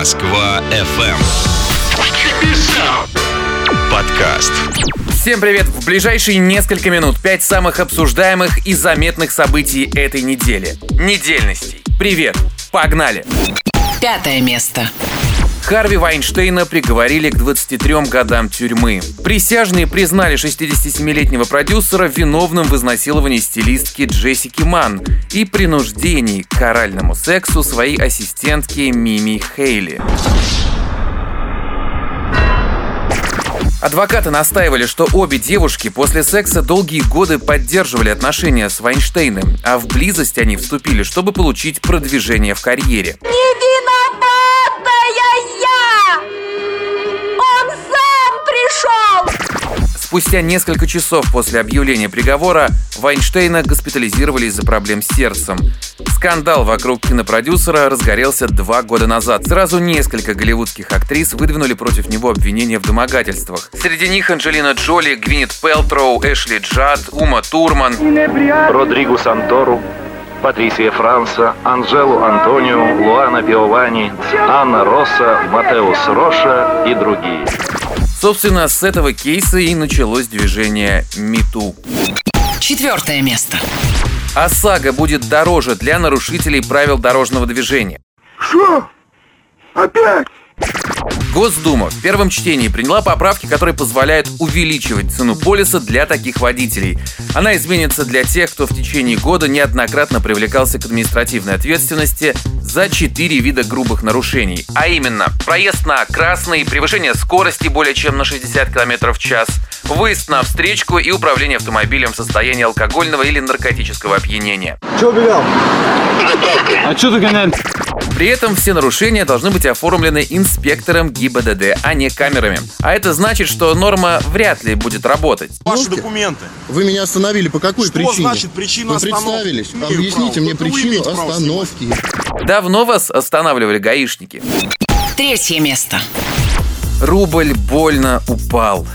Москва FM. Подкаст. Всем привет! В ближайшие несколько минут пять самых обсуждаемых и заметных событий этой недели. Недельностей. Привет! Погнали! Пятое место. Харви Вайнштейна приговорили к 23 годам тюрьмы. Присяжные признали 67-летнего продюсера виновным в изнасиловании стилистки Джессики Ман и принуждении к оральному сексу своей ассистентки Мими Хейли. Адвокаты настаивали, что обе девушки после секса долгие годы поддерживали отношения с Вайнштейном, а в близость они вступили, чтобы получить продвижение в карьере. Не виноватая Спустя несколько часов после объявления приговора Вайнштейна госпитализировали из-за проблем с сердцем. Скандал вокруг кинопродюсера разгорелся два года назад. Сразу несколько голливудских актрис выдвинули против него обвинения в домогательствах. Среди них Анджелина Джоли, Гвинет Пелтроу, Эшли Джад, Ума Турман. Родригу Сантору, Патрисия Франса, Анжелу Антонио, Луана Пиовани, Анна Росса, Матеус Роша и другие. Собственно, с этого кейса и началось движение МИТУ. Четвертое место. ОСАГО будет дороже для нарушителей правил дорожного движения. Что? Опять? Госдума в первом чтении приняла поправки, которые позволяют увеличивать цену полиса для таких водителей. Она изменится для тех, кто в течение года неоднократно привлекался к административной ответственности за четыре вида грубых нарушений. А именно, проезд на красный, превышение скорости более чем на 60 км в час, выезд на встречку и управление автомобилем в состоянии алкогольного или наркотического опьянения. Че убегал? При этом все нарушения должны быть оформлены инспектором ГИБДД, а не камерами. А это значит, что норма вряд ли будет работать. Ваши документы. Вы меня остановили по какой Что причине? значит причина Вы остановки? представились. Имею Объясните право. мне причину остановки. Давно вас останавливали гаишники? Третье место. Рубль больно упал.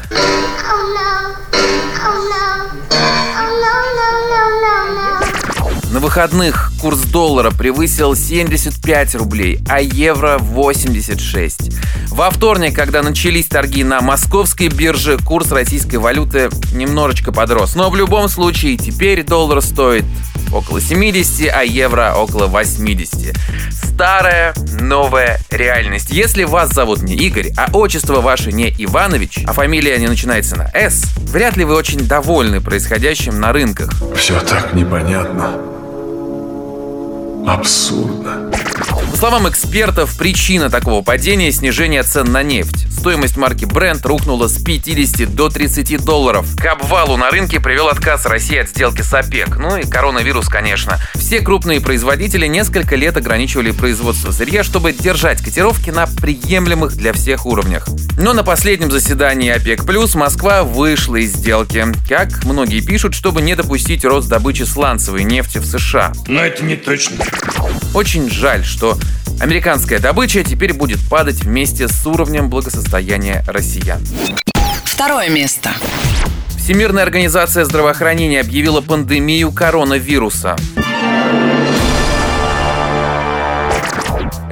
На выходных курс доллара превысил 75 рублей, а евро 86. Во вторник, когда начались торги на московской бирже, курс российской валюты немножечко подрос. Но в любом случае теперь доллар стоит около 70, а евро около 80. Старая, новая реальность. Если вас зовут не Игорь, а отчество ваше не Иванович, а фамилия не начинается на «С», вряд ли вы очень довольны происходящим на рынках. Все так непонятно. absurda. По словам экспертов, причина такого падения – снижение цен на нефть. Стоимость марки Brent рухнула с 50 до 30 долларов. К обвалу на рынке привел отказ России от сделки с ОПЕК. Ну и коронавирус, конечно. Все крупные производители несколько лет ограничивали производство сырья, чтобы держать котировки на приемлемых для всех уровнях. Но на последнем заседании ОПЕК+, Москва вышла из сделки. Как многие пишут, чтобы не допустить рост добычи сланцевой нефти в США. Но это не точно. Очень жаль, что американская добыча теперь будет падать вместе с уровнем благосостояния россиян. Второе место. Всемирная организация здравоохранения объявила пандемию коронавируса.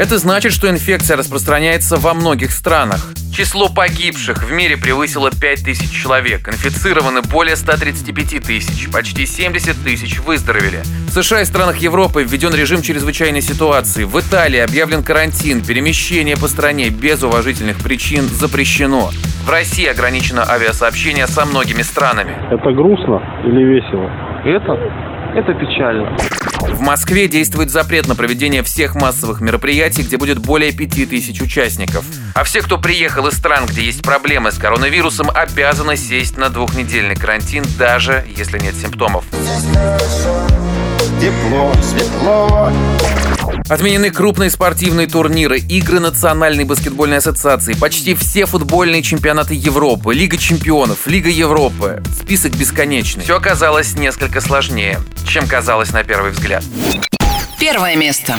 Это значит, что инфекция распространяется во многих странах. Число погибших в мире превысило 5000 человек. Инфицированы более 135 тысяч. Почти 70 тысяч выздоровели. В США и странах Европы введен режим чрезвычайной ситуации. В Италии объявлен карантин. Перемещение по стране без уважительных причин запрещено. В России ограничено авиасообщение со многими странами. Это грустно или весело? Это? Это печально. В Москве действует запрет на проведение всех массовых мероприятий, где будет более 5000 участников. А все, кто приехал из стран, где есть проблемы с коронавирусом, обязаны сесть на двухнедельный карантин, даже если нет симптомов. Тепло, светло. Отменены крупные спортивные турниры, игры Национальной баскетбольной ассоциации, почти все футбольные чемпионаты Европы, Лига чемпионов, Лига Европы. Список бесконечный. Все оказалось несколько сложнее, чем казалось на первый взгляд. Первое место.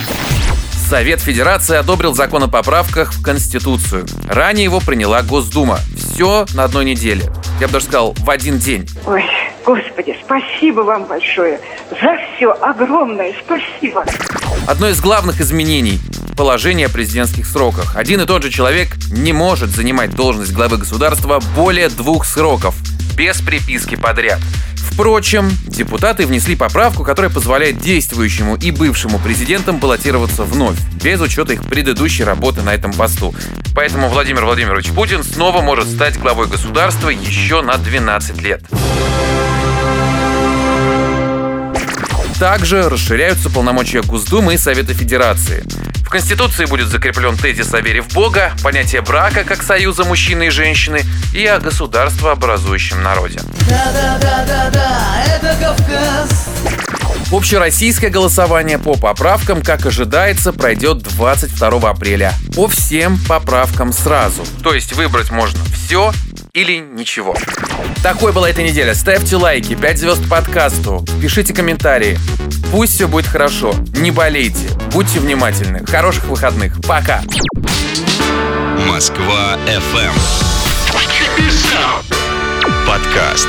Совет Федерации одобрил закон о поправках в Конституцию. Ранее его приняла Госдума. Все на одной неделе. Я бы даже сказал, в один день. Ой, Господи, спасибо вам большое за все огромное спасибо. Одно из главных изменений положение о президентских сроках. Один и тот же человек не может занимать должность главы государства более двух сроков, без приписки подряд. Впрочем, депутаты внесли поправку, которая позволяет действующему и бывшему президентам баллотироваться вновь, без учета их предыдущей работы на этом посту. Поэтому Владимир Владимирович Путин снова может стать главой государства еще на 12 лет. Также расширяются полномочия Госдумы и Совета Федерации. В Конституции будет закреплен тезис о вере в Бога, понятие брака как союза мужчины и женщины и о государствообразующем народе. Общероссийское голосование по поправкам, как ожидается, пройдет 22 апреля. По всем поправкам сразу. То есть выбрать можно все или ничего. Такой была эта неделя. Ставьте лайки, 5 звезд подкасту, пишите комментарии. Пусть все будет хорошо. Не болейте. Будьте внимательны. Хороших выходных. Пока. Москва FM. Подкаст.